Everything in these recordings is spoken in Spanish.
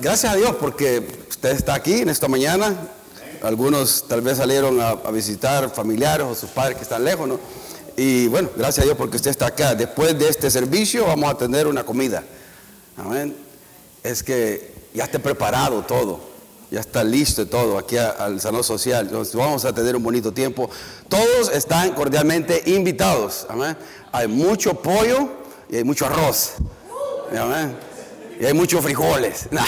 gracias a Dios porque usted está aquí en esta mañana. Algunos tal vez salieron a, visitar familiares o sus padres que están lejos, ¿no? Y bueno, gracias a Dios porque usted está acá. Después de este servicio vamos a tener una comida. Amén. Es que ya esté preparado todo. Ya está listo todo aquí al Salón Social. Entonces, vamos a tener un bonito tiempo. Todos están cordialmente invitados. Amén. Hay mucho pollo y hay mucho arroz. Amén. Y hay muchos frijoles.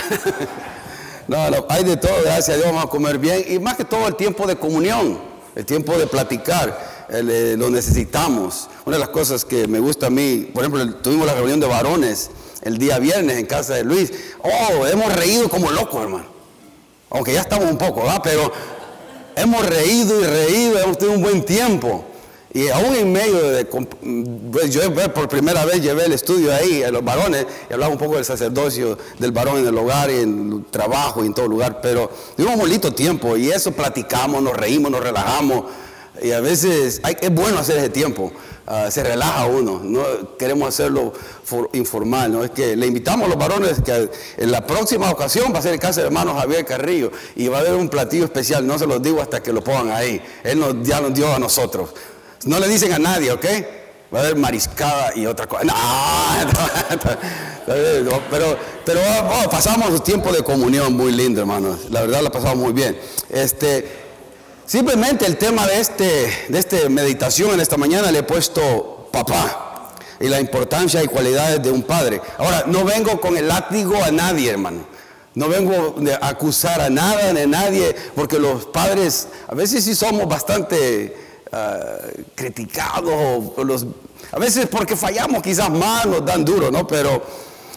No, no, hay de todo, gracias a Dios vamos a comer bien. Y más que todo el tiempo de comunión, el tiempo de platicar, eh, lo necesitamos. Una de las cosas que me gusta a mí, por ejemplo, tuvimos la reunión de varones el día viernes en casa de Luis. Oh, hemos reído como locos, hermano. Aunque ya estamos un poco, ¿va? Pero hemos reído y reído, hemos tenido un buen tiempo. Y aún en medio de, pues yo por primera vez llevé el estudio ahí, a los varones, y hablaba un poco del sacerdocio del varón en el hogar y en el trabajo y en todo lugar, pero tuvimos un bonito tiempo y eso platicamos, nos reímos, nos relajamos. Y a veces es bueno hacer ese tiempo, ah, se relaja uno, no queremos hacerlo for- informal, ¿no? Es que le invitamos a los varones que en la próxima ocasión va a ser el casa del hermano Javier Carrillo y va a haber un platillo especial, no se los digo hasta que lo pongan ahí, él nos, ya nos dio a nosotros. No le dicen a nadie, ¿ok? Va a haber mariscada y otra cosa. No, pero, pero oh, pasamos un tiempo de comunión muy lindo, hermanos. La verdad la pasamos muy bien. Este, simplemente el tema de este, de este meditación en esta mañana le he puesto papá y la importancia y cualidades de un padre. Ahora, no vengo con el látigo a nadie, hermano. No vengo de acusar a nada a nadie, porque los padres a veces sí somos bastante ah, criticados, o- o los, a veces porque fallamos quizás más nos dan duro, ¿no? Pero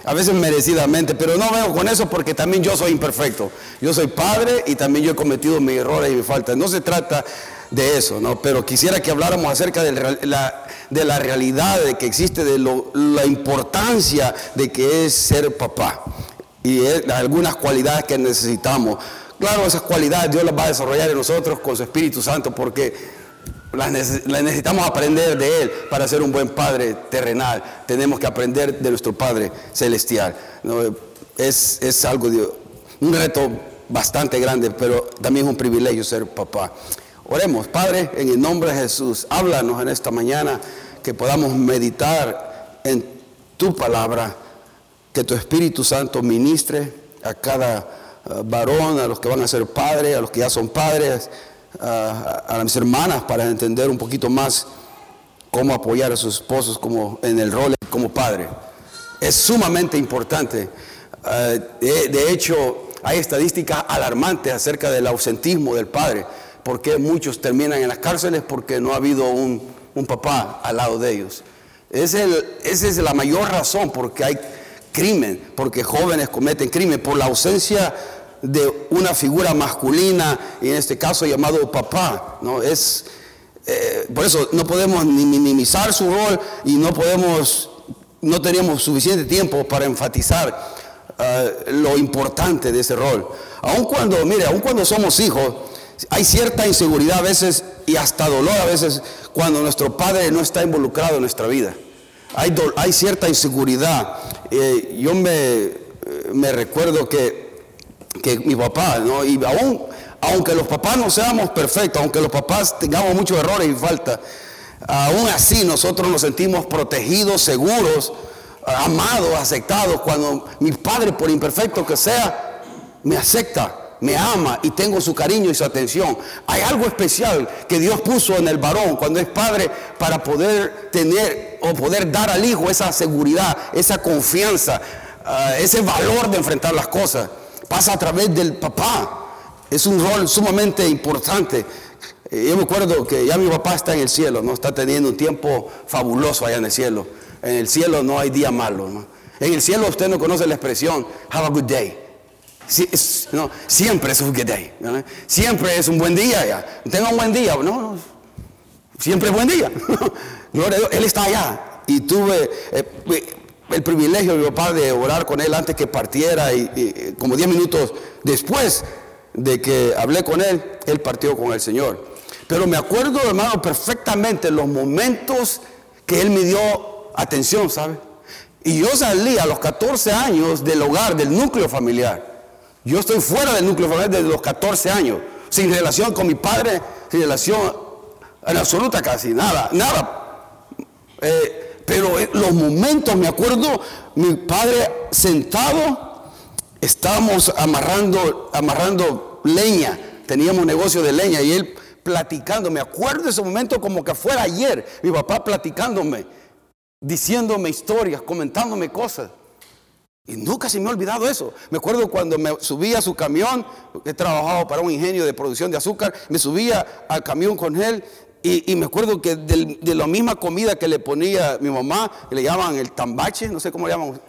a veces merecidamente, pero no vengo con eso porque también yo soy imperfecto. Yo soy padre y también yo he cometido mis errores y mis faltas. No se trata de eso, ¿no? Pero quisiera que habláramos acerca de la, de la realidad de que existe, de la importancia de que es ser papá y algunas cualidades que necesitamos. Claro, esas cualidades Dios las va a desarrollar en nosotros con su Espíritu Santo porque las, neces- las necesitamos aprender de Él para ser un buen Padre terrenal. Tenemos que aprender de nuestro Padre celestial. ¿no? Es, es algo, de, un reto bastante grande, pero también es un privilegio ser papá. Oremos, Padre, en el nombre de Jesús, háblanos en esta mañana que podamos meditar en tu palabra que tu Espíritu Santo ministre a cada ah, varón, a los que van a ser padres, a los que ya son padres, a, mis hermanas para entender un poquito más cómo apoyar a sus esposos como en el rol como padre. Es sumamente importante. Ah, de, hecho, hay estadísticas alarmantes acerca del ausentismo del padre, porque muchos terminan en las cárceles porque no ha habido un, un papá al lado de ellos. Es el- esa es la mayor razón porque hay crimen, porque jóvenes cometen crimen por la ausencia de una figura masculina, y en este caso llamado papá. ¿no? Es, eh, por eso no podemos ni minimizar su rol y no podemos, no tenemos suficiente tiempo para enfatizar ah, lo importante de ese rol. Aun cuando, mire, aun cuando somos hijos, hay cierta inseguridad a veces y hasta dolor a veces cuando nuestro padre no está involucrado en nuestra vida. Hay, hay cierta inseguridad. Eh, yo me recuerdo que, que mi papá, ¿no? y aún, aunque los papás no seamos perfectos, aunque los papás tengamos muchos errores y faltas, aún así nosotros nos sentimos protegidos, seguros, amados, aceptados, cuando mi padre, por imperfecto que sea, me acepta, me ama y tengo su cariño y su atención. Hay algo especial que Dios puso en el varón cuando es padre para poder tener o poder dar al hijo esa seguridad, esa confianza, ah, ese valor de enfrentar las cosas. Pasa a través del papá. Es un rol sumamente importante. Eh, Yo me acuerdo que ya mi papá está en el cielo, ¿no? Está teniendo un tiempo fabuloso allá en el cielo. En el cielo no hay día malo. En el cielo usted no conoce la expresión, have a good day. No, siempre es un good day. Siempre es un buen día ya. Tenga un buen día. No, siempre es buen día. Gloria a Dios, Él está allá. Y tuve eh, el privilegio de mi papá de orar con él antes que partiera y, como 10 minutos después de que hablé con él, él partió con el Señor. Pero me acuerdo, hermano, perfectamente los momentos que él me dio atención, ¿sabe? Y yo salí a los 14 años del hogar, del núcleo familiar. Yo estoy fuera del núcleo familiar desde los 14 años, sin relación con mi padre, sin relación en absoluta casi, nada, nada. Eh, pero en los momentos, me acuerdo, mi padre sentado, estábamos amarrando, amarrando leña, teníamos negocio de leña y él platicando, me acuerdo ese momento como que fuera ayer, mi papá platicándome, diciéndome historias, comentándome cosas. Y nunca se me ha olvidado eso. Me acuerdo cuando me subía a su camión, he trabajado para un ingenio de producción de azúcar, me subía al camión con él y, me acuerdo que de, la misma comida que le ponía mi mamá, le llaman el tambache, no sé cómo le llaman,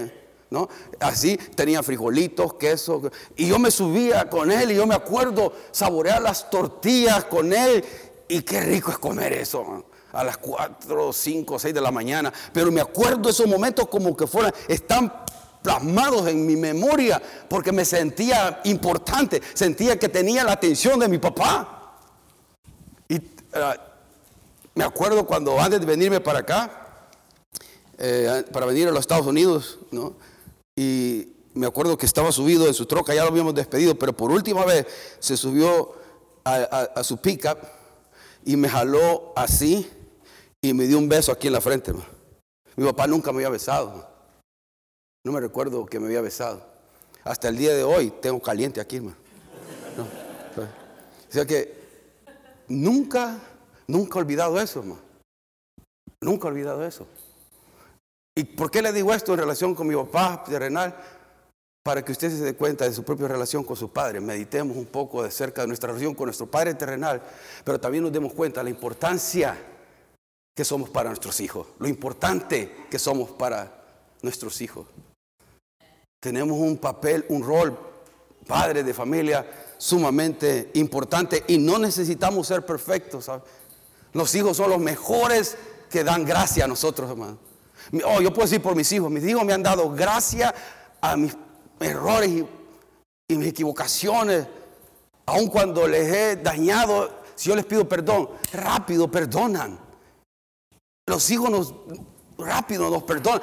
¿no? Así tenía frijolitos, queso. Y yo me subía con él y yo me acuerdo saborear las tortillas con él. Y qué rico es comer eso a las 4, 5, 6 de la mañana. Pero me acuerdo esos momentos como que fueran, están plasmados en mi memoria porque me sentía importante, sentía que tenía la atención de mi papá. Y uh, me acuerdo cuando antes de venirme para acá, eh, para venir a los Estados Unidos, ¿no? Y me acuerdo que estaba subido en su troca, ya lo habíamos despedido, pero por última vez se subió a, su pickup y me jaló así y me dio un beso aquí en la frente. Mi papá nunca me había besado. No me recuerdo que me había besado. Hasta el día de hoy tengo caliente aquí, hermano. O sea que nunca Nunca he olvidado eso, hermano. Nunca he olvidado eso. ¿Y por qué le digo esto en relación con mi papá terrenal? Para que usted se dé cuenta de su propia relación con su padre. Meditemos un poco de cerca de nuestra relación con nuestro padre terrenal, pero también nos demos cuenta de la importancia que somos para nuestros hijos, lo importante que somos para nuestros hijos. Tenemos un papel, un rol, padre de familia, sumamente importante y no necesitamos ser perfectos. Los hijos son los mejores que dan gracia a nosotros, hermano. Oh, yo puedo decir por mis hijos, mis hijos me han dado gracia a mis errores y, mis equivocaciones. Aun cuando les he dañado, si yo les pido perdón, rápido perdonan. Los hijos nos rápido nos perdonan.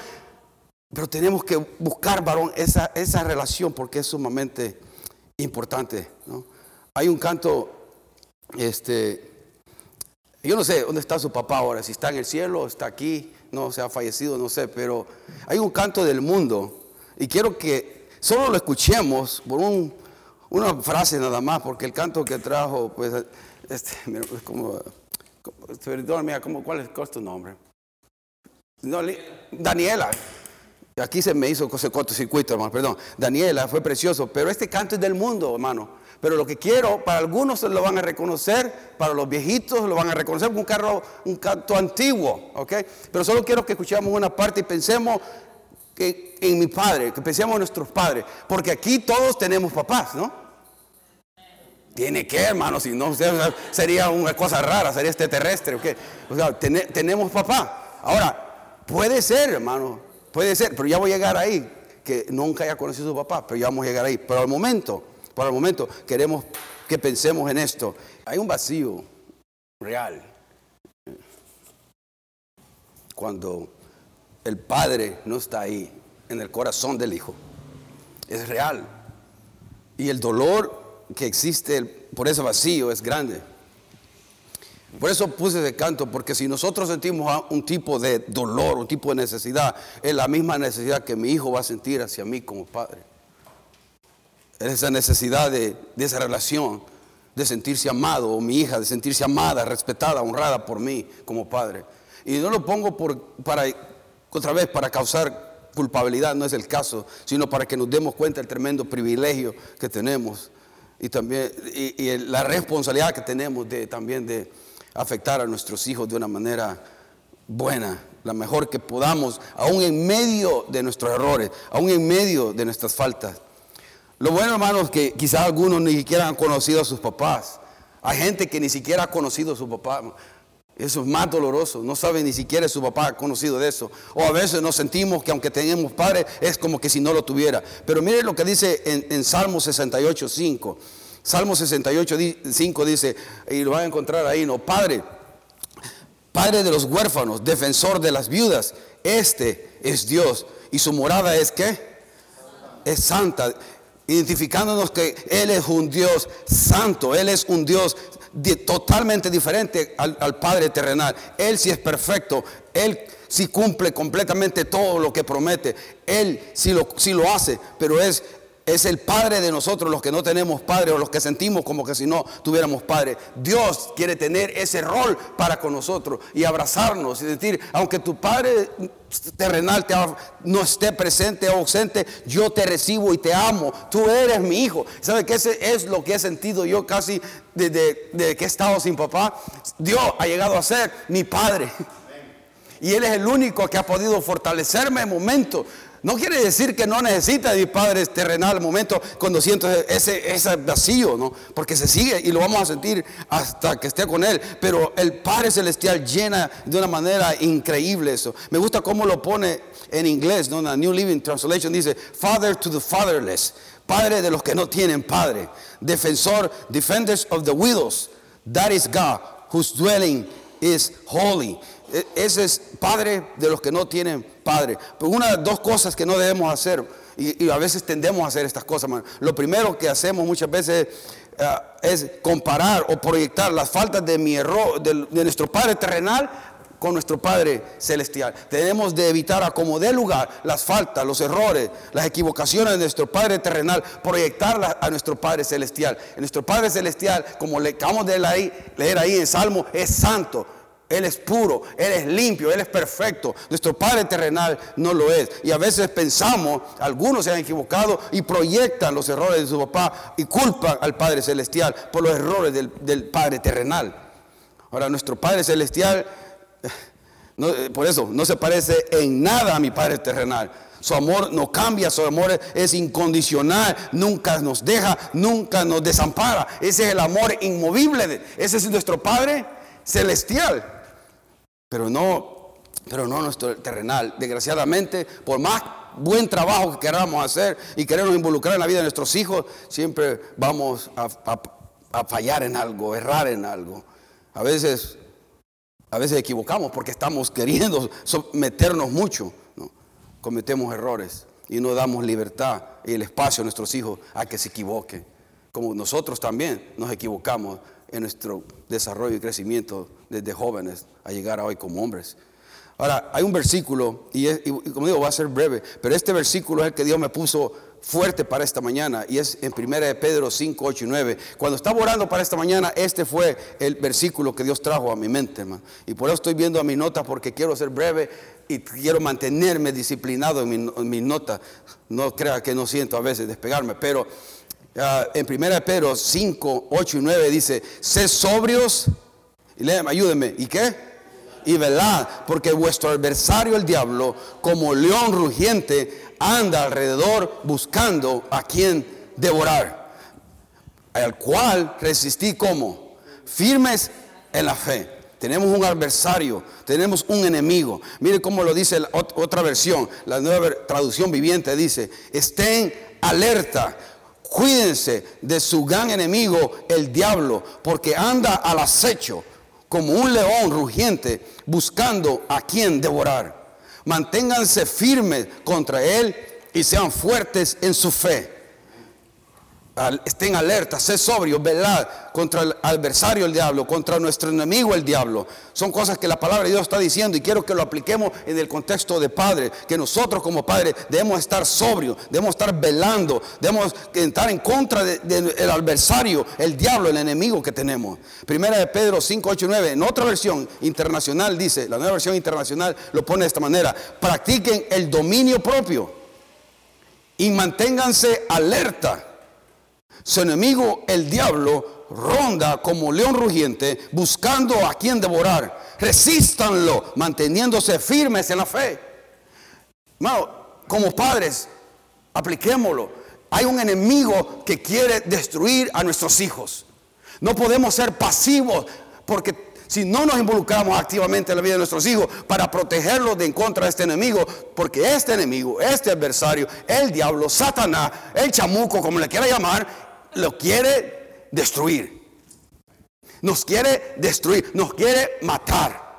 Pero tenemos que buscar, varón, esa, esa relación porque es sumamente importante. Hay un canto, este, yo no sé dónde está su papá ahora, si está en el cielo, está aquí, no se ha fallecido, no sé, pero hay un canto del mundo y quiero que solo lo escuchemos por una frase nada más, porque el canto que trajo, pues, este, es como, perdón, mira, ¿cuál es, tu nombre? Daniela. Aquí se me hizo cortocircuito, hermano, perdón. Daniela, fue precioso, pero este canto es del mundo, hermano. Pero lo que quiero, para algunos lo van a reconocer, para los viejitos lo van a reconocer un carro, un canto antiguo, ¿ok? Pero solo quiero que escuchemos una parte y pensemos en mi padre, que pensemos en nuestros padres, porque aquí todos tenemos papás, ¿no? Tiene que, hermano, si no sería una cosa rara, sería extraterrestre, ¿ok? O sea, tenemos papá. Ahora, puede ser, hermano, puede ser, pero ya voy a llegar ahí, que nunca haya conocido a su papá, pero ya vamos a llegar ahí. Pero al momento, por el momento queremos que pensemos en esto. Hay un vacío real cuando el Padre no está ahí en el corazón del Hijo. Es real. Y el dolor que existe por ese vacío es grande. Por eso puse de canto, porque si nosotros sentimos un tipo de dolor, un tipo de necesidad, es la misma necesidad que mi hijo va a sentir hacia mí como padre esa necesidad de, esa relación, de sentirse amado, o mi hija, de sentirse amada, respetada, honrada por mí como padre. Y no lo pongo por, para, otra vez, para causar culpabilidad, no es el caso, sino para que nos demos cuenta del tremendo privilegio que tenemos y también y, la responsabilidad que tenemos de también de afectar a nuestros hijos de una manera buena, la mejor que podamos, aún en medio de nuestros errores, aún en medio de nuestras faltas. Lo bueno, hermanos, que quizás algunos ni siquiera han conocido a sus papás. Hay gente que ni siquiera ha conocido a su papá. Eso es más doloroso. No sabe ni siquiera si su papá ha conocido de eso. O a veces nos sentimos que aunque tenemos padres, es como que si no lo tuviera. Pero mire lo que dice en, en Salmo 68, 5. Salmo 68, 5 dice, y lo van a encontrar ahí, no, Padre, Padre de los huérfanos, defensor de las viudas, este es Dios. Y su morada es qué? Es santa. identificándonos que Él es un Dios santo, Él es un Dios totalmente diferente al, Padre terrenal. Él sí es perfecto, Él sí cumple completamente todo lo que promete, Él sí lo, sí lo hace, pero es es el Padre de nosotros los que no tenemos Padre o los que sentimos como que si no tuviéramos Padre. Dios quiere tener ese rol para con nosotros y abrazarnos y decir, aunque tu Padre terrenal no esté presente o ausente, yo te recibo y te amo. Tú eres mi hijo. ¿Sabe que ese es lo que he sentido yo casi desde, que he estado sin papá? Dios ha llegado a ser mi Padre. Y Él es el único que ha podido fortalecerme en momentos no quiere decir que no necesita de mi Padre terrenal al momento cuando siento ese, ese vacío, ¿no? Porque se sigue y lo vamos a sentir hasta que esté con Él. Pero el Padre Celestial llena de una manera increíble eso. Me gusta cómo lo pone en inglés, ¿no? La New Living Translation dice, Father to the fatherless. Padre de los que no tienen padre. Defensor, defenders of the widows. That is God, whose dwelling is holy. E, ese es padre de los que no tienen padre. Pero una de dos cosas que no debemos hacer, y, a veces tendemos a hacer estas cosas, lo primero que hacemos muchas veces eh, es comparar o proyectar las faltas de mi error, de, nuestro padre terrenal con nuestro Padre Celestial. Tenemos de evitar a como dé lugar las faltas, los errores, las equivocaciones de nuestro Padre terrenal, proyectarlas a nuestro Padre Celestial. Nuestro Padre Celestial, como le acabamos de leer ahí en Salmo, es santo él es puro, Él es limpio, Él es perfecto. Nuestro Padre terrenal no lo es. Y a veces pensamos, algunos se han equivocado y proyectan los errores de su papá y culpan al Padre celestial por los errores del, Padre terrenal. Ahora, nuestro Padre celestial, por eso, no se parece en nada a mi Padre terrenal. Su amor no cambia, su amor es incondicional, nunca nos deja, nunca nos desampara. Ese es el amor inmovible, ese es nuestro Padre celestial pero no, pero no nuestro terrenal. Desgraciadamente, por más buen trabajo que queramos hacer y queremos involucrar en la vida de nuestros hijos, siempre vamos a, fallar en algo, errar en algo. A veces, a veces equivocamos porque estamos queriendo meternos mucho, cometemos errores y no damos libertad y el espacio a nuestros hijos a que se equivoquen. Como nosotros también nos equivocamos en nuestro desarrollo y crecimiento desde jóvenes a llegar a hoy como hombres. Ahora, hay un versículo, y, como digo, va a ser breve, pero este versículo es el que Dios me puso fuerte para esta mañana, y es en 1 de Pedro 5, 8 y 9. Cuando estaba orando para esta mañana, este fue el versículo que Dios trajo a mi mente, y por eso estoy viendo a mi nota, porque quiero ser breve y quiero mantenerme disciplinado en mi, en nota. No crea que no siento a veces despegarme, pero en 1 Pedro 5, 8 y 9 dice, sé sobrios, y ayúdenme, ¿y qué? Y velad, porque vuestro adversario el diablo, como león rugiente, anda alrededor buscando a quien devorar, al cual resistí como firmes en la fe. Tenemos un adversario, tenemos un enemigo. Mire cómo lo dice la otra versión, la nueva traducción viviente dice, estén alerta, Cuídense de su gran enemigo, el diablo, porque anda al acecho como un león rugiente buscando a quien devorar. Manténganse firmes contra él y sean fuertes en su fe estén alertas, sé sobrio, velad contra el adversario el diablo, contra nuestro enemigo el diablo. Son cosas que la palabra de Dios está diciendo y quiero que lo apliquemos en el contexto de padre, que nosotros como padres debemos estar sobrios, debemos estar velando, debemos estar en contra del adversario, el diablo, el enemigo que tenemos. Primera de Pedro 5, 8 y 9, en otra versión internacional dice, la nueva versión internacional lo pone de esta manera, practiquen el dominio propio y manténganse alerta su enemigo, el diablo, ronda como león rugiente buscando a quien devorar. Resístanlo, manteniéndose firmes en la fe. como padres, apliquémoslo. Hay un enemigo que quiere destruir a nuestros hijos. No podemos ser pasivos porque si no nos involucramos activamente en la vida de nuestros hijos para protegerlos de en contra de este enemigo, porque este enemigo, este adversario, el diablo, Satanás, el chamuco, como le quiera llamar, lo quiere destruir. Nos quiere destruir, nos quiere matar.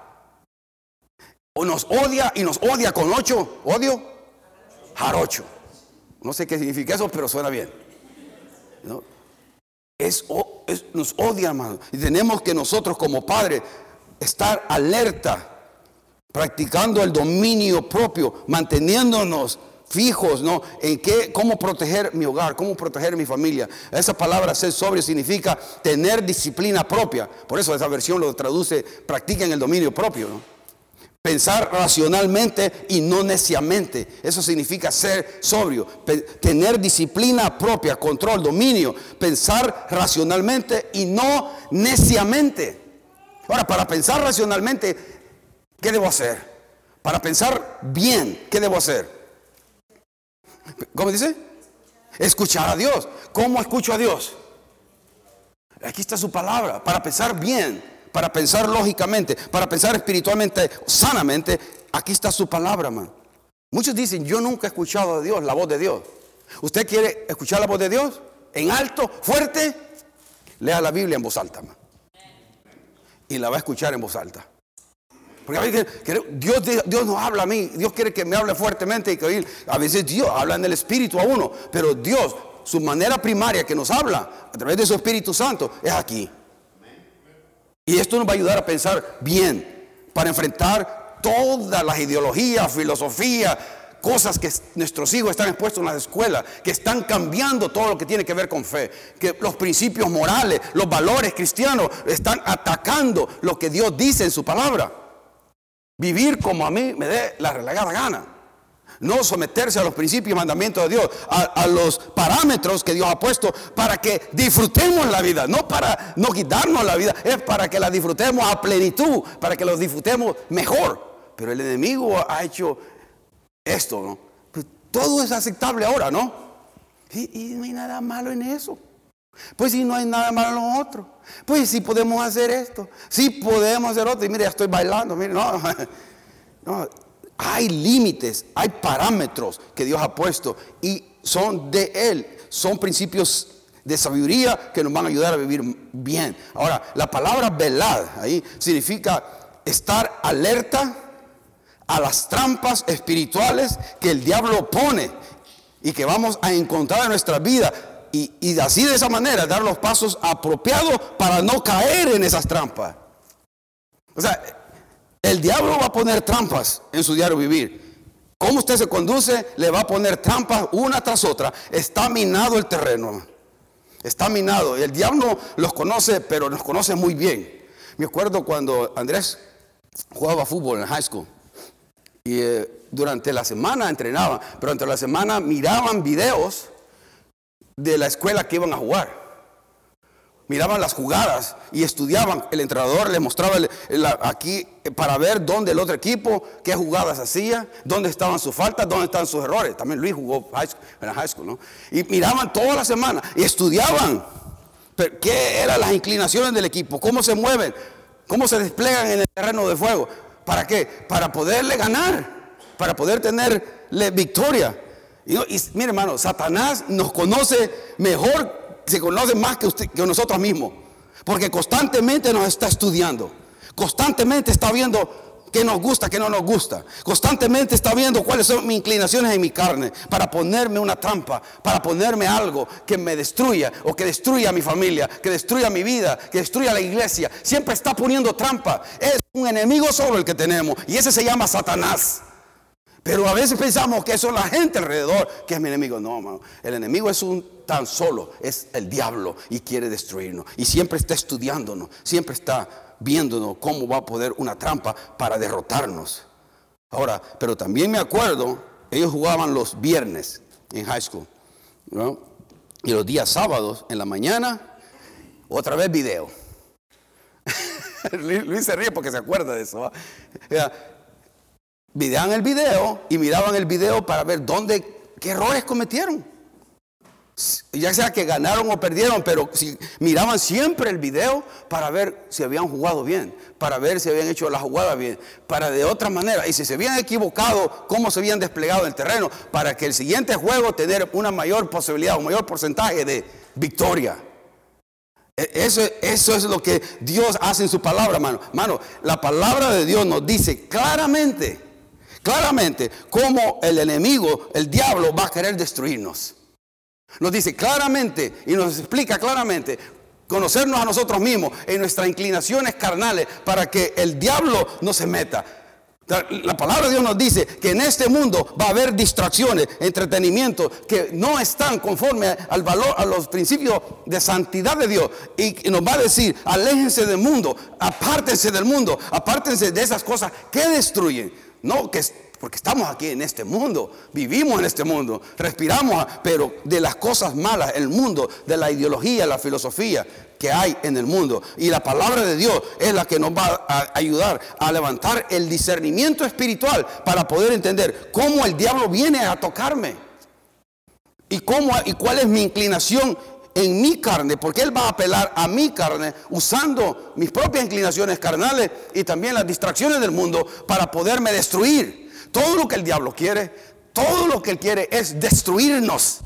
O nos odia y nos odia con ocho, odio, jarocho. No sé qué significa eso, pero suena bien. Es, nos odia, hermano. Y tenemos que nosotros como padres estar alerta, practicando el dominio propio, manteniéndonos fijos, ¿no? En qué, cómo proteger mi hogar, cómo proteger mi familia. Esa palabra ser sobrio significa tener disciplina propia. Por eso esa versión lo traduce, practiquen el dominio propio, ¿no? Pensar racionalmente y no neciamente. Eso significa ser sobrio. tener disciplina propia, control, dominio. Pensar racionalmente y no neciamente. Ahora, para pensar racionalmente, ¿qué debo hacer? Para pensar bien, ¿qué debo hacer? ¿Cómo dice? Escuchar a Dios. ¿Cómo escucho a Dios? Aquí está su palabra. Para pensar bien para pensar lógicamente, para pensar espiritualmente, sanamente, aquí está su palabra, man. Muchos dicen, yo nunca he escuchado a Dios, la voz de Dios. ¿Usted quiere escuchar la voz de Dios? En alto, fuerte, lea la Biblia en voz alta, man. Y la va a escuchar en voz alta. Porque a Dios, Dios nos habla a mí, Dios quiere que me hable fuertemente y que oír. A veces Dios habla en el Espíritu a uno, pero Dios, su manera primaria que nos habla a través de su Espíritu Santo es aquí. Y esto nos va a ayudar a pensar bien para enfrentar todas las ideologías, filosofías, cosas que nuestros hijos están expuestos en las escuelas, que están cambiando todo lo que tiene que ver con fe, que los principios morales, los valores cristianos están atacando lo que Dios dice en su palabra. Vivir como a mí me dé la relegada gana no someterse a los principios y mandamientos de Dios, a, los parámetros que Dios ha puesto para que disfrutemos la vida, no para no quitarnos la vida, es para que la disfrutemos a plenitud, para que los disfrutemos mejor. Pero el enemigo ha hecho esto, ¿no? Pues todo es aceptable ahora, ¿no? Y, no hay nada malo en eso. Pues si no hay nada malo en lo otro. Pues si podemos hacer esto. Si podemos hacer otro. Y mire, ya estoy bailando. Mire, no. no hay límites, hay parámetros que Dios ha puesto y son de Él, son principios de sabiduría que nos van a ayudar a vivir bien. Ahora, la palabra velad ahí significa estar alerta a las trampas espirituales que el diablo pone y que vamos a encontrar en nuestra vida. Y, así de esa manera dar los pasos apropiados para no caer en esas trampas. O sea, el diablo va a poner trampas en su diario vivir. ¿Cómo usted se conduce? Le va a poner trampas una tras otra. Está minado el terreno. Está minado. El diablo los conoce, pero nos conoce muy bien. Me acuerdo cuando Andrés jugaba fútbol en high school. Y eh, durante la semana entrenaban, pero entre la semana miraban videos de la escuela que iban a jugar miraban las jugadas y estudiaban. El entrenador les mostraba aquí para ver dónde el otro equipo, qué jugadas hacía, dónde estaban sus faltas, dónde estaban sus errores. También Luis jugó en la high school, ¿no? Y miraban toda la semana y estudiaban qué eran las inclinaciones del equipo, cómo se mueven, cómo se desplegan en el terreno de fuego. ¿Para qué? Para poderle ganar, para poder tenerle victoria. Y, y mire hermano, Satanás nos conoce mejor se conoce más que, usted, que nosotros mismos. Porque constantemente nos está estudiando. Constantemente está viendo qué nos gusta, qué no nos gusta. Constantemente está viendo cuáles son mis inclinaciones en mi carne para ponerme una trampa, para ponerme algo que me destruya o que destruya a mi familia, que destruya mi vida, que destruya la iglesia. Siempre está poniendo trampa. Es un enemigo solo el que tenemos y ese se llama Satanás. Pero a veces pensamos que eso es la gente alrededor que es mi enemigo. No. El enemigo es un tan solo, es el diablo y quiere destruirnos. Y siempre está estudiándonos, siempre está viéndonos cómo va a poder una trampa para derrotarnos. Ahora, pero también me acuerdo, ellos jugaban los viernes en high school. Y los días sábados en la mañana, otra vez video. Luis se ríe porque se acuerda de eso. Videaban el video y miraban el video para ver dónde, qué errores cometieron. Ya sea que ganaron o perdieron, pero si miraban siempre el video para ver si habían jugado bien, para ver si habían hecho la jugada bien, para de otra manera, y si se habían equivocado, cómo se habían desplegado en el terreno, para que el siguiente juego tener una mayor posibilidad, un mayor porcentaje de victoria. E, eso, eso es lo que Dios hace en su palabra, hermano. Mano, la palabra de Dios nos dice claramente claramente cómo el enemigo, el diablo, va a querer destruirnos. Nos dice claramente y nos explica claramente conocernos a nosotros mismos en nuestras inclinaciones carnales para que el diablo no se meta. La palabra de Dios nos dice que en este mundo va a haber distracciones, entretenimientos que no están conforme al valor, a los principios de santidad de Dios. Y nos va a decir, aléjense del mundo, apártense del mundo, apártense de esas cosas que destruyen. No, que porque estamos aquí en este mundo, vivimos en este mundo, respiramos, pero de las cosas malas, el mundo, de la ideología, la filosofía que hay en el mundo. Y la palabra de Dios es la que nos va a ayudar a levantar el discernimiento espiritual para poder entender cómo el diablo viene a tocarme. Y, cómo, y cuál es mi inclinación en mi carne, porque Él va a apelar a mi carne usando mis propias inclinaciones carnales y también las distracciones del mundo para poderme destruir. Todo lo que el diablo quiere, todo lo que él quiere es destruirnos,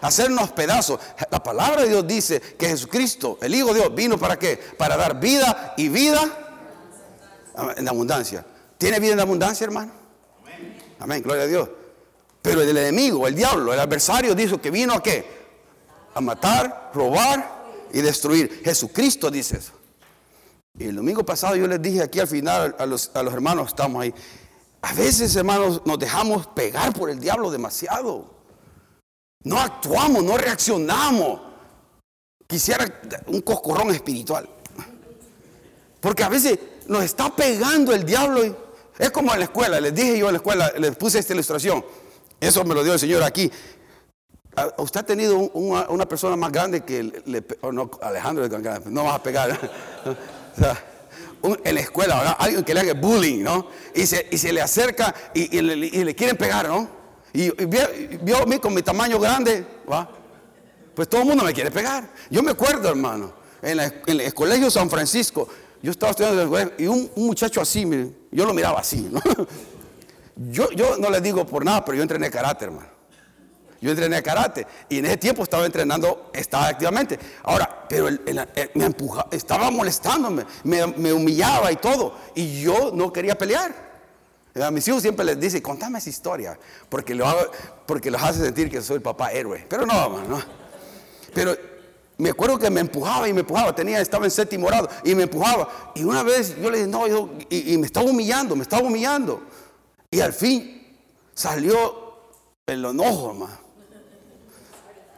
hacernos pedazos. La palabra de Dios dice que Jesucristo, el Hijo de Dios, vino para qué? Para dar vida y vida en abundancia. ¿Tiene vida en abundancia, hermano? Amén, gloria a Dios. Pero el enemigo, el diablo, el adversario dijo que vino a qué? A matar, robar y destruir. Jesucristo dice eso. Y el domingo pasado yo les dije aquí al final a los, a los hermanos, estamos ahí, a veces, hermanos, nos dejamos pegar por el diablo demasiado. No actuamos, no reaccionamos. Quisiera un coscorrón espiritual. Porque a veces nos está pegando el diablo. Es como en la escuela, les dije yo en la escuela, les puse esta ilustración. Eso me lo dio el Señor aquí. ¿Usted ha tenido una, persona más grande que le, no, Alejandro, no vas a pegar? o sea, en la escuela, alguien que le haga bullying, ¿no? Y se, y se le acerca y, le, quieren pegar, ¿no? Y, vio, a mí con mi tamaño grande, ¿va? Pues todo el mundo me quiere pegar. Yo me acuerdo, hermano, en, el colegio San Francisco, yo estaba estudiando y un, muchacho así, yo lo miraba así, ¿no? Yo, yo no le digo por nada, pero yo entrené carácter, hermano. Yo entrené karate y en ese tiempo estaba entrenando, estaba activamente. Ahora, pero me empujaba, estaba molestándome, me, humillaba y todo. Y yo no quería pelear. A mis hijos siempre les dice, contame esa historia, porque, los hace sentir que soy el papá héroe. Pero no, no. Pero me acuerdo que me empujaba y me empujaba, tenía, estaba en séptimo grado y me empujaba. Y una vez yo le dije, no, y me estaba humillando, me estaba humillando. Y al fin salió el enojo, hermano.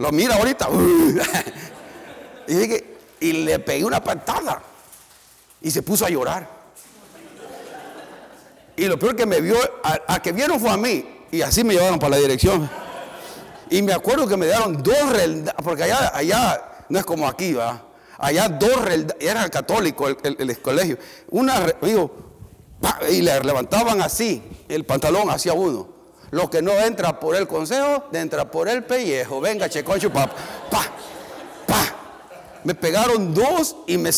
Lo mira ahorita. y, le pegué una patada. Y se puso a llorar. Y lo peor que me vio, a, que vieron fue a mí. Y así me llevaron para la dirección. Y me acuerdo que me dieron dos porque allá, allá no es como aquí, ¿va? Allá dos era católico el, colegio. Una, digo, y le levantaban así el pantalón hacia uno. Lo que no entra por el consejo, entra por el pellejo. Venga, checoncho, pa, pa, pa. Me pegaron dos y, me,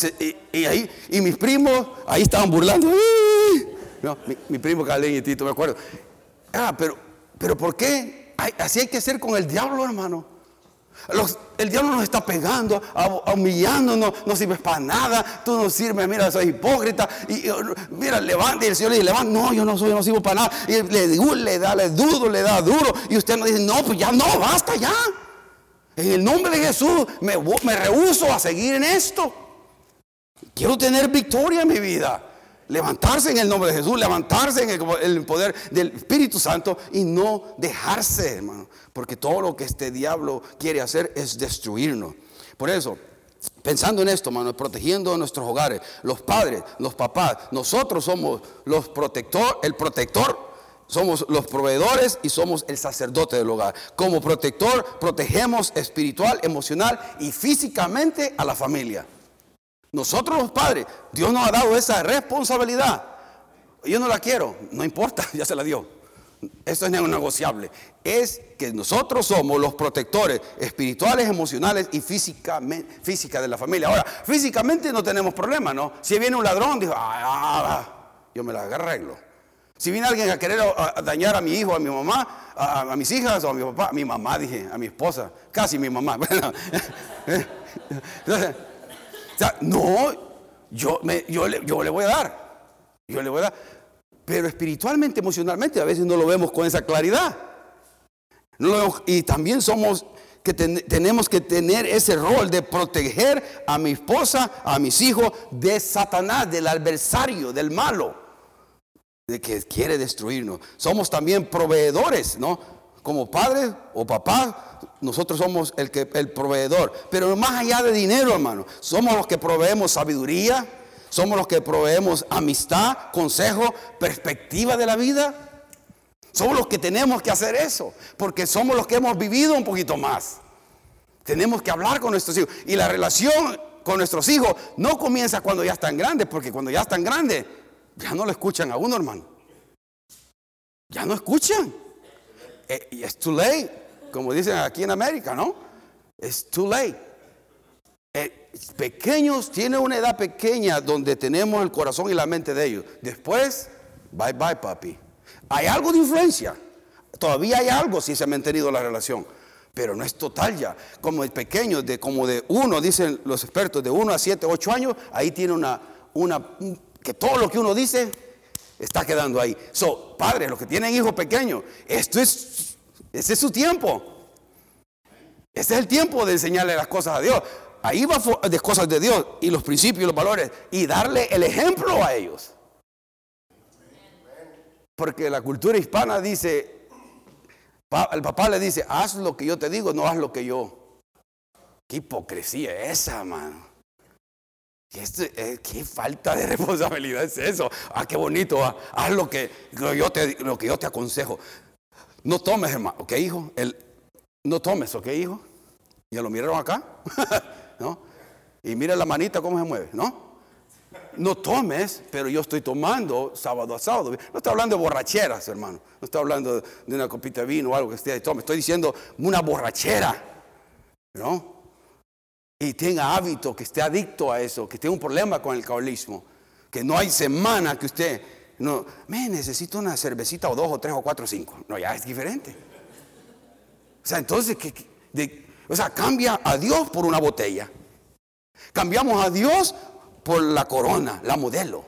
y, ahí, y mis primos ahí estaban burlando. No, mi, primo Calén y Tito, me acuerdo. Ah, pero, pero ¿por qué? así hay que ser con el diablo, hermano el diablo nos está pegando, humillándonos, no sirves para nada, tú no sirves, mira, soy hipócrita. Y, mira, levante, y el Señor le dice, levanta, no, yo no soy, no sirvo para nada. Y le, le da, le dudo, le da duro. Y usted nos dice, no, pues ya no, basta ya. En el nombre de Jesús me, me rehuso a seguir en esto. Quiero tener victoria en mi vida levantarse en el nombre de Jesús, levantarse en el, poder del Espíritu Santo y no dejarse, hermano. Porque todo lo que este diablo quiere hacer es destruirnos. Por eso, pensando en esto, hermano, protegiendo nuestros hogares, los padres, los papás, nosotros somos los protector, el protector somos los proveedores y somos el sacerdote del hogar. Como protector protegemos espiritual, emocional y físicamente a la familia. Nosotros los padres, Dios nos ha dado esa responsabilidad. Yo no la quiero, no importa, ya se la dio. Esto es negociable. Es que nosotros somos los protectores espirituales, emocionales y físicamente, física de la familia. Ahora, físicamente no tenemos problema, ¿no? Si viene un ladrón, dijo, ah, ah, ah, yo me la arreglo. Si viene alguien a querer dañar a mi hijo, a mi mamá, a, mis hijas o a mi papá, a mi mamá, dije, a mi esposa, casi mi mamá. Entonces, no, yo, me, yo, le, voy a dar. Yo le voy a dar. Pero espiritualmente, emocionalmente, a veces no lo vemos con esa claridad. No y también somos que tenemos que tener ese rol de proteger a mi esposa, a mis hijos de Satanás, del adversario, del malo, de que quiere destruirnos. Somos también proveedores, ¿no? Como padres o papá, nosotros somos el, que, el proveedor. Pero más allá de dinero, hermano, somos los que proveemos sabiduría, somos los que proveemos amistad, consejo, perspectiva de la vida. Somos los que tenemos que hacer eso, porque somos los que hemos vivido un poquito más. Tenemos que hablar con nuestros hijos. Y la relación con nuestros hijos no comienza cuando ya están grandes, porque cuando ya están grandes, ya no lo escuchan a uno, hermano. Ya no escuchan. Eh, y es too late, como dicen aquí en América, ¿no? Es too late. Eh, pequeños tienen una edad pequeña donde tenemos el corazón y la mente de ellos. Después, bye bye, papi. Hay algo de influencia. Todavía hay algo si se ha mantenido la relación. Pero no es total ya. Como el pequeño, de, como de uno, dicen los expertos, de uno a siete, ocho años, ahí tiene una, que todo lo que uno dice está quedando ahí. So, padres, los que tienen hijos pequeños, esto es, ese es su tiempo. Ese es el tiempo de enseñarle las cosas a Dios. Ahí va de cosas de Dios y los principios y los valores y darle el ejemplo a ellos. Porque la cultura hispana dice, el papá le dice, haz lo que yo te digo, no haz lo que yo. Qué hipocresía esa, mano. Eh, ¿Qué, falta de responsabilidad es eso? Ah, qué bonito, ah, haz lo que, yo te, lo que yo te aconsejo. No tomes, hermano, ¿ok, hijo? El, no tomes, ¿ok, hijo? Ya lo miraron acá, ¿no? Y mira la manita cómo se mueve, ¿no? no tomes, pero yo estoy tomando sábado a sábado. No estoy hablando de borracheras, hermano. No estoy hablando de una copita de vino o algo que esté ahí. Tome. Estoy diciendo una borrachera, ¿no? Y tenga hábito, que esté adicto a eso, que tenga un problema con el alcoholismo. Que no hay semana que usted, no, me necesito una cervecita o dos o tres o cuatro o cinco. No, ya es diferente. O sea, entonces, o sea, cambia a Dios por una botella. Cambiamos a Dios por la corona, la modelo.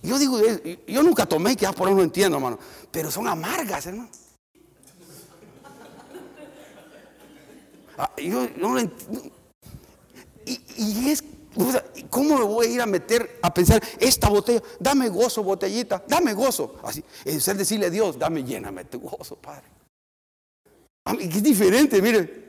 Yo digo, yo nunca tomé, que por eso no entiendo, hermano. Pero son amargas, hermano. Yo no y, y, es, ¿cómo me voy a ir a meter a pensar, esta botella, dame gozo, botellita, dame gozo? Así, ser decirle a Dios, dame, lléname tu gozo, Padre. A mí, es diferente, mire.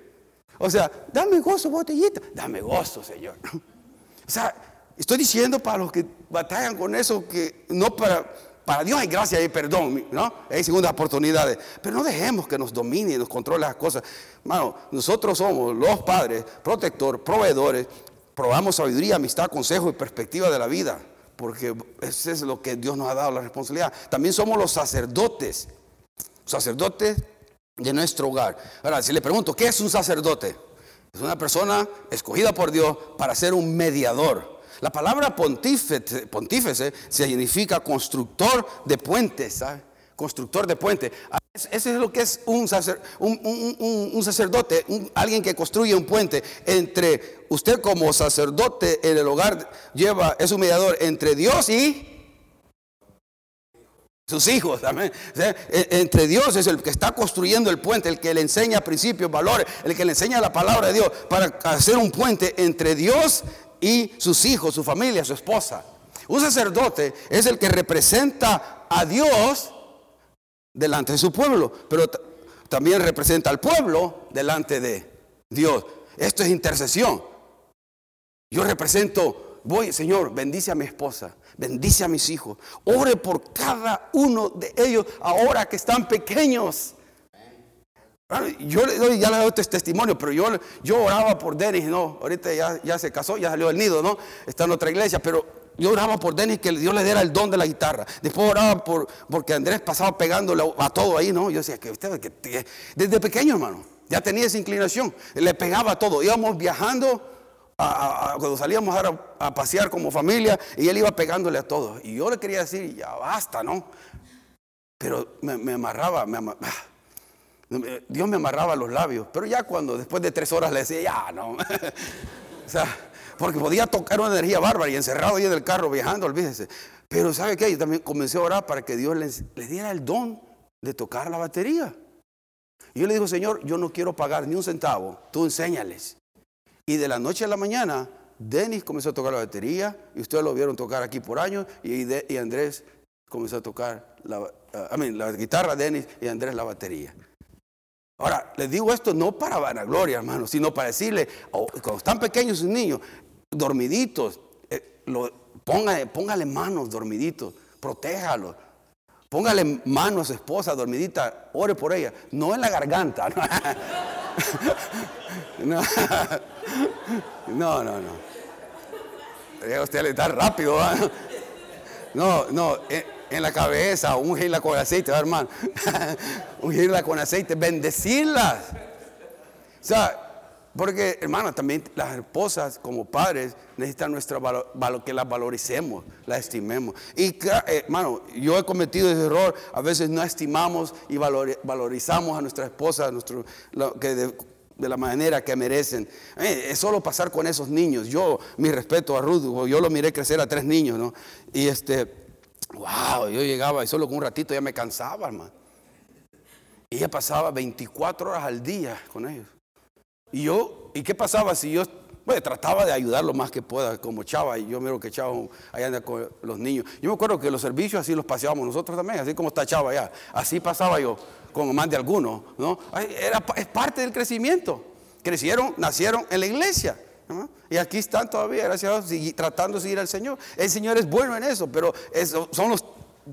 O sea, dame gozo, botellita. Dame gozo, Señor. O sea, estoy diciendo para los que batallan con eso que no para, para Dios hay gracia y perdón, ¿no? Hay segundas oportunidades. Pero no dejemos que nos domine y nos controle las cosas. Mano, nosotros somos los padres, protector, proveedores. Probamos sabiduría, amistad, consejo y perspectiva de la vida. Porque eso es lo que Dios nos ha dado la responsabilidad. También somos los sacerdotes. Sacerdotes de nuestro hogar. Ahora, si le pregunto, ¿qué es un sacerdote? Es una persona escogida por Dios para ser un mediador. La palabra pontífice, pontífice significa constructor de puentes. Constructor de puentes. Ese es lo que es un, sacerdote, alguien que construye un puente entre usted como sacerdote en el hogar lleva, es un mediador entre Dios y sus hijos también. E, entre Dios es el que está construyendo el puente, el que le enseña principios, valores, el que le enseña la palabra de Dios para hacer un puente entre Dios y sus hijos, su familia, su esposa. Un sacerdote es el que representa a Dios delante de su pueblo, pero también representa al pueblo delante de Dios. Esto es intercesión. Yo represento, voy, Señor, bendice a mi esposa, bendice a mis hijos. Ore por cada uno de ellos ahora que están pequeños. Yo ya le doy este testimonio, pero yo, yo oraba por Denis, no, ahorita ya, ya se casó, ya salió del nido, ¿no? Está en otra iglesia, pero yo oraba por Denis que Dios le diera el don de la guitarra. Después oraba por, porque Andrés pasaba pegándole a todo ahí, ¿no? Yo decía que usted, que, desde pequeño, hermano, ya tenía esa inclinación, le pegaba a todo. Íbamos viajando cuando salíamos a, pasear como familia y él iba pegándole a todos. Y yo le quería decir, ya basta, ¿no? Pero me, amarraba, ah, Dios me amarraba los labios. Pero ya cuando después de tres horas le decía, ya, no. o sea, porque podía tocar una energía bárbara y encerrado ahí en el carro viajando, olvídese. Pero ¿sabe qué? Yo también comencé a orar para que Dios le diera el don de tocar la batería. Y yo le digo, Señor, yo no quiero pagar ni un centavo, tú enséñales. Y de la noche a la mañana, Denis comenzó a tocar la batería, y ustedes lo vieron tocar aquí por años, y, Andrés comenzó a tocar la, uh, la guitarra, Denis, y Andrés la batería. Ahora, les digo esto no para vanagloria, hermano, sino para decirle, oh, cuando están pequeños sus niños, dormiditos, eh, póngale, manos dormiditos, protéjalos. Póngale manos esposa dormidita, ore por ella, no en la garganta. No, no, no. no. Usted le da rápido. No, no, en, la cabeza, ungirla con aceite, hermano. ungirla con aceite, bendecirlas. O sea, porque, hermano, también las esposas como padres necesitan nuestra que las valoricemos, las estimemos. Y, eh, hermano, yo he cometido ese error. A veces no estimamos y valorizamos a nuestra esposa nuestro, que de, la manera que merecen. Eh, es solo pasar con esos niños. Yo, mi respeto a Ruth, yo lo miré crecer a tres niños, ¿no? Y este, wow, yo llegaba y solo con un ratito ya me cansaba, hermano. Y ella pasaba 24 horas al día con ellos. Y yo, ¿y qué pasaba si yo bueno, trataba de ayudar lo más que pueda, como Chava, y yo miro que Chava allá anda con los niños. Yo me acuerdo que los servicios así los paseábamos nosotros también, así como está Chava allá. Así pasaba yo, con más de algunos, ¿no? Era, es parte del crecimiento. Crecieron, nacieron en la iglesia. Y aquí están todavía, gracias a Dios, tratando de seguir al Señor. El Señor es bueno en eso, pero eso son los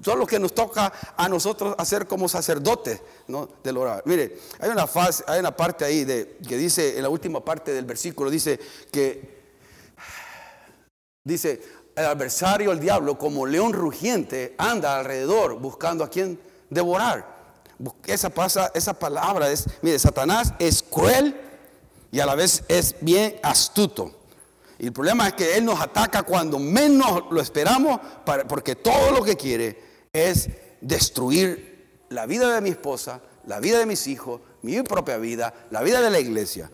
son los que nos toca a nosotros hacer como sacerdotes ¿no? del orar. Mire, hay una, fase, hay una parte ahí de, que dice, en la última parte del versículo, dice que, dice, el adversario, el diablo, como león rugiente, anda alrededor buscando a quien devorar. Esa, pasa, esa palabra es, mire, Satanás es cruel y a la vez es bien astuto. Y el problema es que Él nos ataca cuando menos lo esperamos, porque todo lo que quiere es destruir la vida de mi esposa, la vida de mis hijos, mi propia vida, la vida de la iglesia.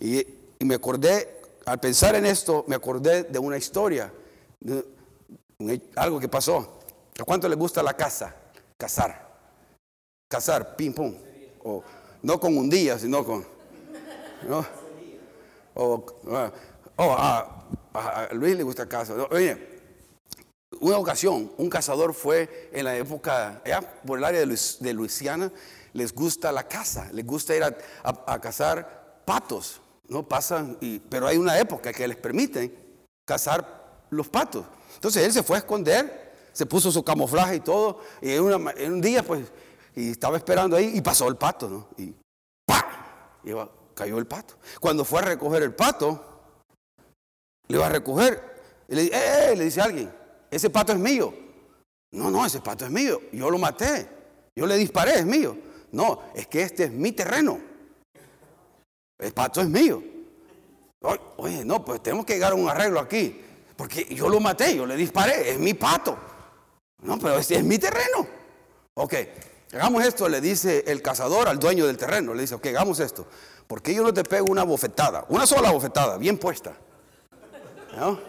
Y, me acordé, al pensar en esto, me acordé de una historia, de, algo que pasó. ¿A cuánto le gusta la casa? Cazar. Cazar, ping pong. O, no con un día, sino con... ¿no? O, ah, a, Luis le gusta cazar. oye, una ocasión, un cazador fue en la época, allá por el área de, Luisiana, les gusta la caza, les gusta ir a, cazar patos, ¿no? Pasan, y, pero hay una época que les permite cazar los patos. Entonces él se fue a esconder, se puso su camuflaje y todo, y en, un día pues, y estaba esperando ahí y pasó el pato, ¿no? Y ¡pa! Y cayó el pato. Cuando fue a recoger el pato, le va a recoger, y le, ¡eh! eh" le dice alguien, ese pato es mío. No, no, ese pato es mío. Yo lo maté. Yo le disparé, es mío. No, es que este es mi terreno. El pato es mío. Oye, no, pues tenemos que llegar a un arreglo aquí. Porque yo lo maté, yo le disparé, es mi pato. No, pero este es mi terreno. Ok, hagamos esto, le dice el cazador al dueño del terreno. Le dice, ok, hagamos esto. ¿Por qué yo no te pego una bofetada? Una sola bofetada, bien puesta. ¿No?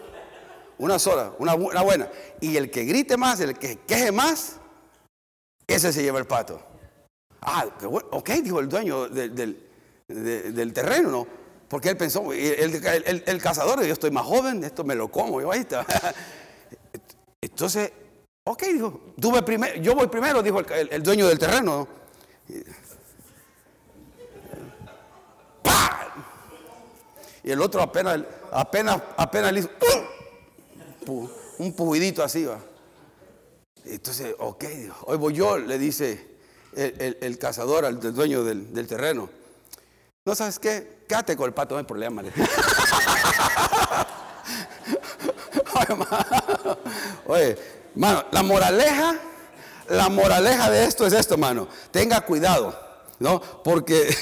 Una sola, una, buena. Y el que grite más, el que queje más, ese se lleva el pato. Ah, ok, dijo el dueño del, terreno, ¿no? Porque él pensó, el, el, cazador, yo estoy más joven, esto me lo como, yo ahí está. Entonces, ok, dijo, tuve primero, yo voy primero, dijo el, dueño del terreno. Y el otro apenas, apenas, apenas le hizo, un pujidito así va. Entonces, ok, hoy voy yo, le dice el, cazador al dueño del, terreno. No sabes qué, quédate con el pato, no hay problema. Oye, mano, la moraleja, la moraleja de esto es esto, hermano. Tenga cuidado, ¿no? Porque,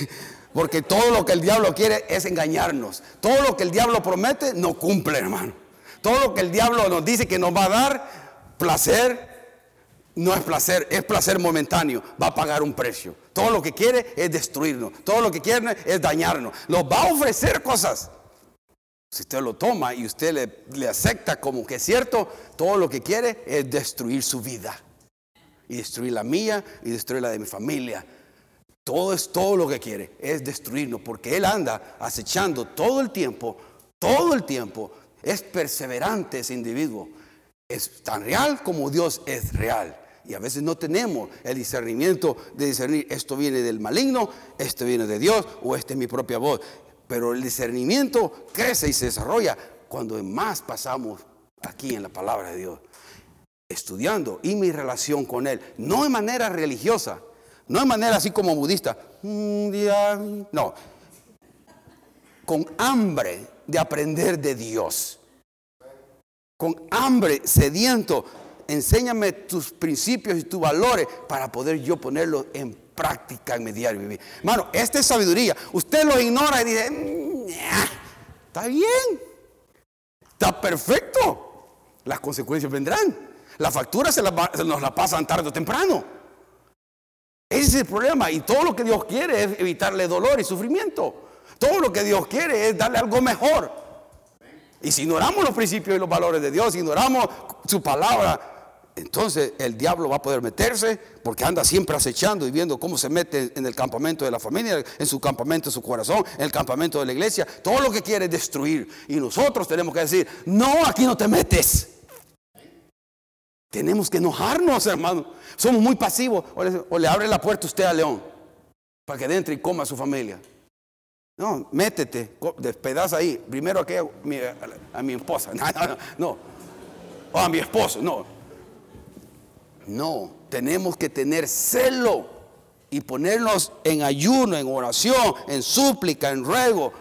porque todo lo que el diablo quiere es engañarnos. Todo lo que el diablo promete no cumple, hermano. Todo lo que el diablo nos dice que nos va a dar placer, no es placer, es placer momentáneo. Va a pagar un precio. Todo lo que quiere es destruirnos. Todo lo que quiere es dañarnos. Nos va a ofrecer cosas. Si usted lo toma y usted le, le acepta como que es cierto, todo lo que quiere es destruir su vida. Y destruir la mía y destruir la de mi familia. Todo es todo lo que quiere, es destruirnos, porque Él anda acechando todo el tiempo, todo el tiempo. Es perseverante ese individuo. Es tan real como Dios es real. Y a veces no tenemos el discernimiento de discernir, esto viene del maligno, esto viene de Dios o esta es mi propia voz. Pero el discernimiento crece y se desarrolla cuando más pasamos aquí en la palabra de Dios, estudiando y mi relación con Él, no de manera religiosa, no de manera así como budista. No. Con hambre de aprender de Dios. Con hambre, sediento. Enséñame tus principios y tus valores para poder yo ponerlos en práctica en mi diario vivir. Hermano, esta es sabiduría. Usted lo ignora y dice, mm, está bien, está perfecto. Las consecuencias vendrán. La factura se, nos la pasan tarde o temprano. Ese es el problema. Y todo lo que Dios quiere es evitarle dolor y sufrimiento. Todo lo que Dios quiere es darle algo mejor. Y si ignoramos los principios y los valores de Dios, ignoramos su palabra, entonces el diablo va a poder meterse porque anda siempre acechando y viendo cómo se mete en el campamento de la familia, en su campamento, en su corazón, en el campamento de la iglesia. Todo lo que quiere es destruir. Y nosotros tenemos que decir, no, aquí no te metes. Tenemos que enojarnos, hermano. Somos muy pasivos. O le, abre la puerta usted a León para que entre y coma a su familia. No, métete, despedaza ahí. Primero a, mi esposa. No. O a mi esposo. No. No, tenemos que tener celo y ponernos en ayuno, en oración, en súplica, en ruego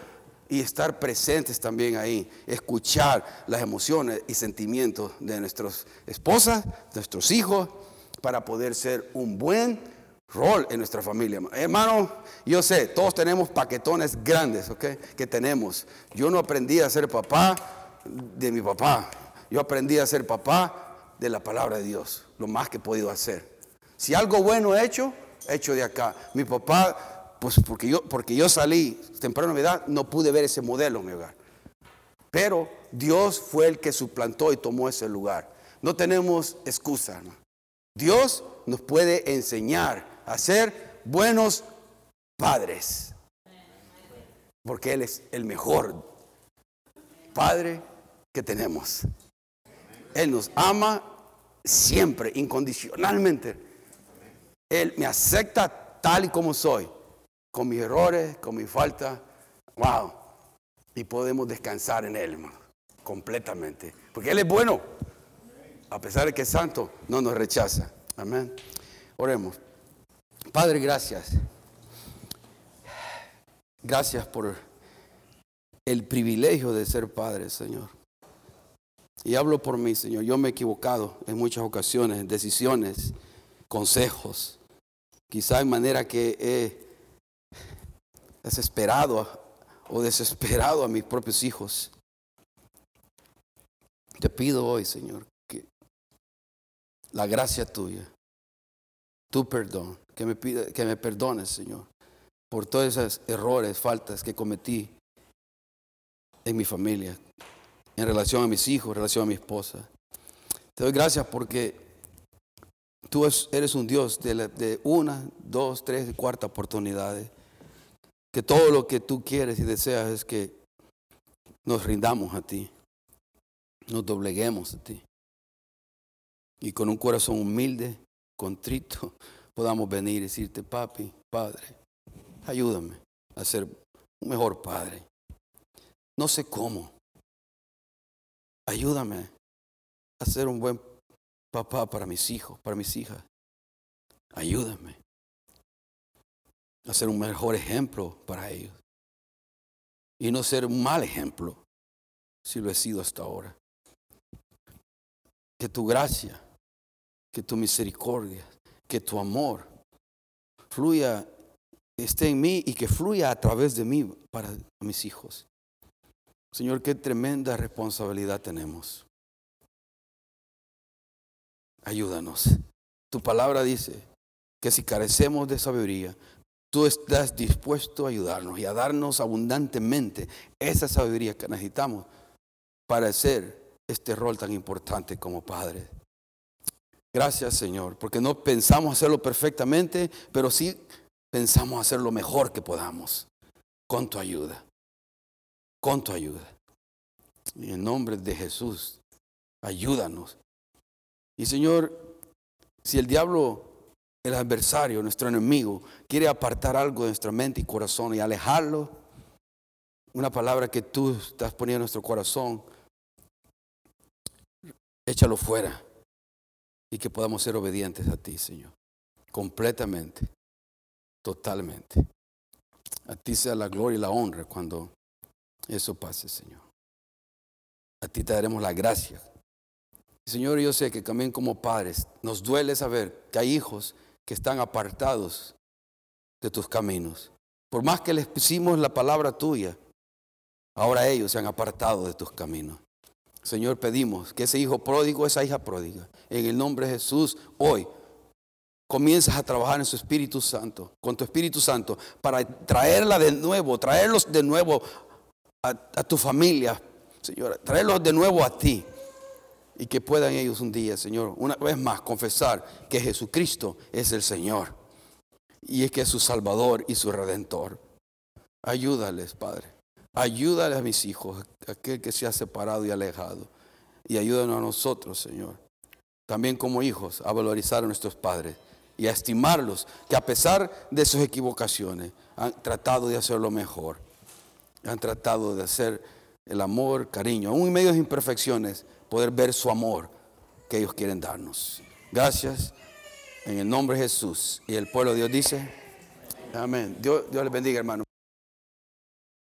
y estar presentes también ahí, escuchar las emociones y sentimientos de nuestras esposas, nuestros hijos, para poder ser un buen rol en nuestra familia. Hermano, yo sé, todos tenemos paquetones grandes, ¿ok? Que tenemos. Yo no aprendí a ser papá de mi papá. Yo aprendí a ser papá de la palabra de Dios, lo más que he podido hacer. Si algo bueno he hecho, he hecho de acá. Mi papá pues porque yo, porque yo salí temprano en mi edad, no pude ver ese modelo en mi hogar. Pero Dios fue el que suplantó y tomó ese lugar. No tenemos excusa. Dios nos puede enseñar a ser buenos padres. Porque Él es el mejor padre que tenemos. Él nos ama siempre, incondicionalmente. Él me acepta tal y como soy con mis errores, con mi falta. Wow. Y podemos descansar en Él, hermano, completamente. Porque Él es bueno. A pesar de que es santo, no nos rechaza. Amén. Oremos. Padre, gracias. Gracias por el privilegio de ser padre, Señor. Y hablo por mí, Señor. Yo me he equivocado en muchas ocasiones, en decisiones, consejos. Quizá en manera que he desesperado o desesperado a mis propios hijos. Te pido hoy, Señor, que la gracia tuya, tu perdón, que me, pida, que me perdones, Señor, por todos esos errores, faltas que cometí en mi familia, en relación a mis hijos, en relación a mi esposa. Te doy gracias porque tú eres un Dios de, de una, dos, tres, cuarta oportunidades que todo lo que tú quieres y deseas es que nos rindamos a ti, nos dobleguemos a ti. Y con un corazón humilde, contrito, podamos venir y decirte, papi, padre, ayúdame a ser un mejor padre. No sé cómo. Ayúdame a ser un buen papá para mis hijos, para mis hijas. Ayúdame a ser un mejor ejemplo para ellos. Y no ser un mal ejemplo, si lo he sido hasta ahora. Que tu gracia, que tu misericordia, que tu amor fluya, esté en mí y que fluya a través de mí para mis hijos. Señor, qué tremenda responsabilidad tenemos. Ayúdanos. Tu palabra dice que si carecemos de sabiduría, tú estás dispuesto a ayudarnos y a darnos abundantemente esa sabiduría que necesitamos para hacer este rol tan importante como padre. Gracias Señor, porque no pensamos hacerlo perfectamente, pero sí pensamos hacer lo mejor que podamos con tu ayuda, con tu ayuda. En nombre de Jesús, ayúdanos. Y Señor, si el diablo, el adversario, nuestro enemigo, quiere apartar algo de nuestra mente y corazón y alejarlo, una palabra que tú estás poniendo en nuestro corazón, échalo fuera y que podamos ser obedientes a ti, Señor, completamente, totalmente. A ti sea la gloria y la honra cuando eso pase, Señor. A ti te daremos la gracia. Señor, yo sé que también como padres nos duele saber que hay hijos que están apartados de tus caminos. Por más que les pusimos la palabra tuya, ahora ellos se han apartado de tus caminos. Señor, pedimos que ese hijo pródigo, esa hija pródiga, en el nombre de Jesús, hoy comienzas a trabajar en su Espíritu Santo, con tu Espíritu Santo, para traerla de nuevo, traerlos de nuevo a, tu familia, Señor, traerlos de nuevo a ti. Y que puedan ellos un día, Señor, una vez más confesar que Jesucristo es el Señor. Y es que es su Salvador y su Redentor. Ayúdales, Padre. Ayúdale a mis hijos, aquel que se ha separado y alejado. Y ayúdanos a nosotros, Señor, también como hijos, a valorizar a nuestros padres y a estimarlos, que a pesar de sus equivocaciones, han tratado de hacer lo mejor. Han tratado de hacer el amor, cariño, aún en medio de imperfecciones, poder ver su amor que ellos quieren darnos. Gracias en el nombre de Jesús. Y el pueblo de Dios dice, amén. Dios, Dios les bendiga, hermano.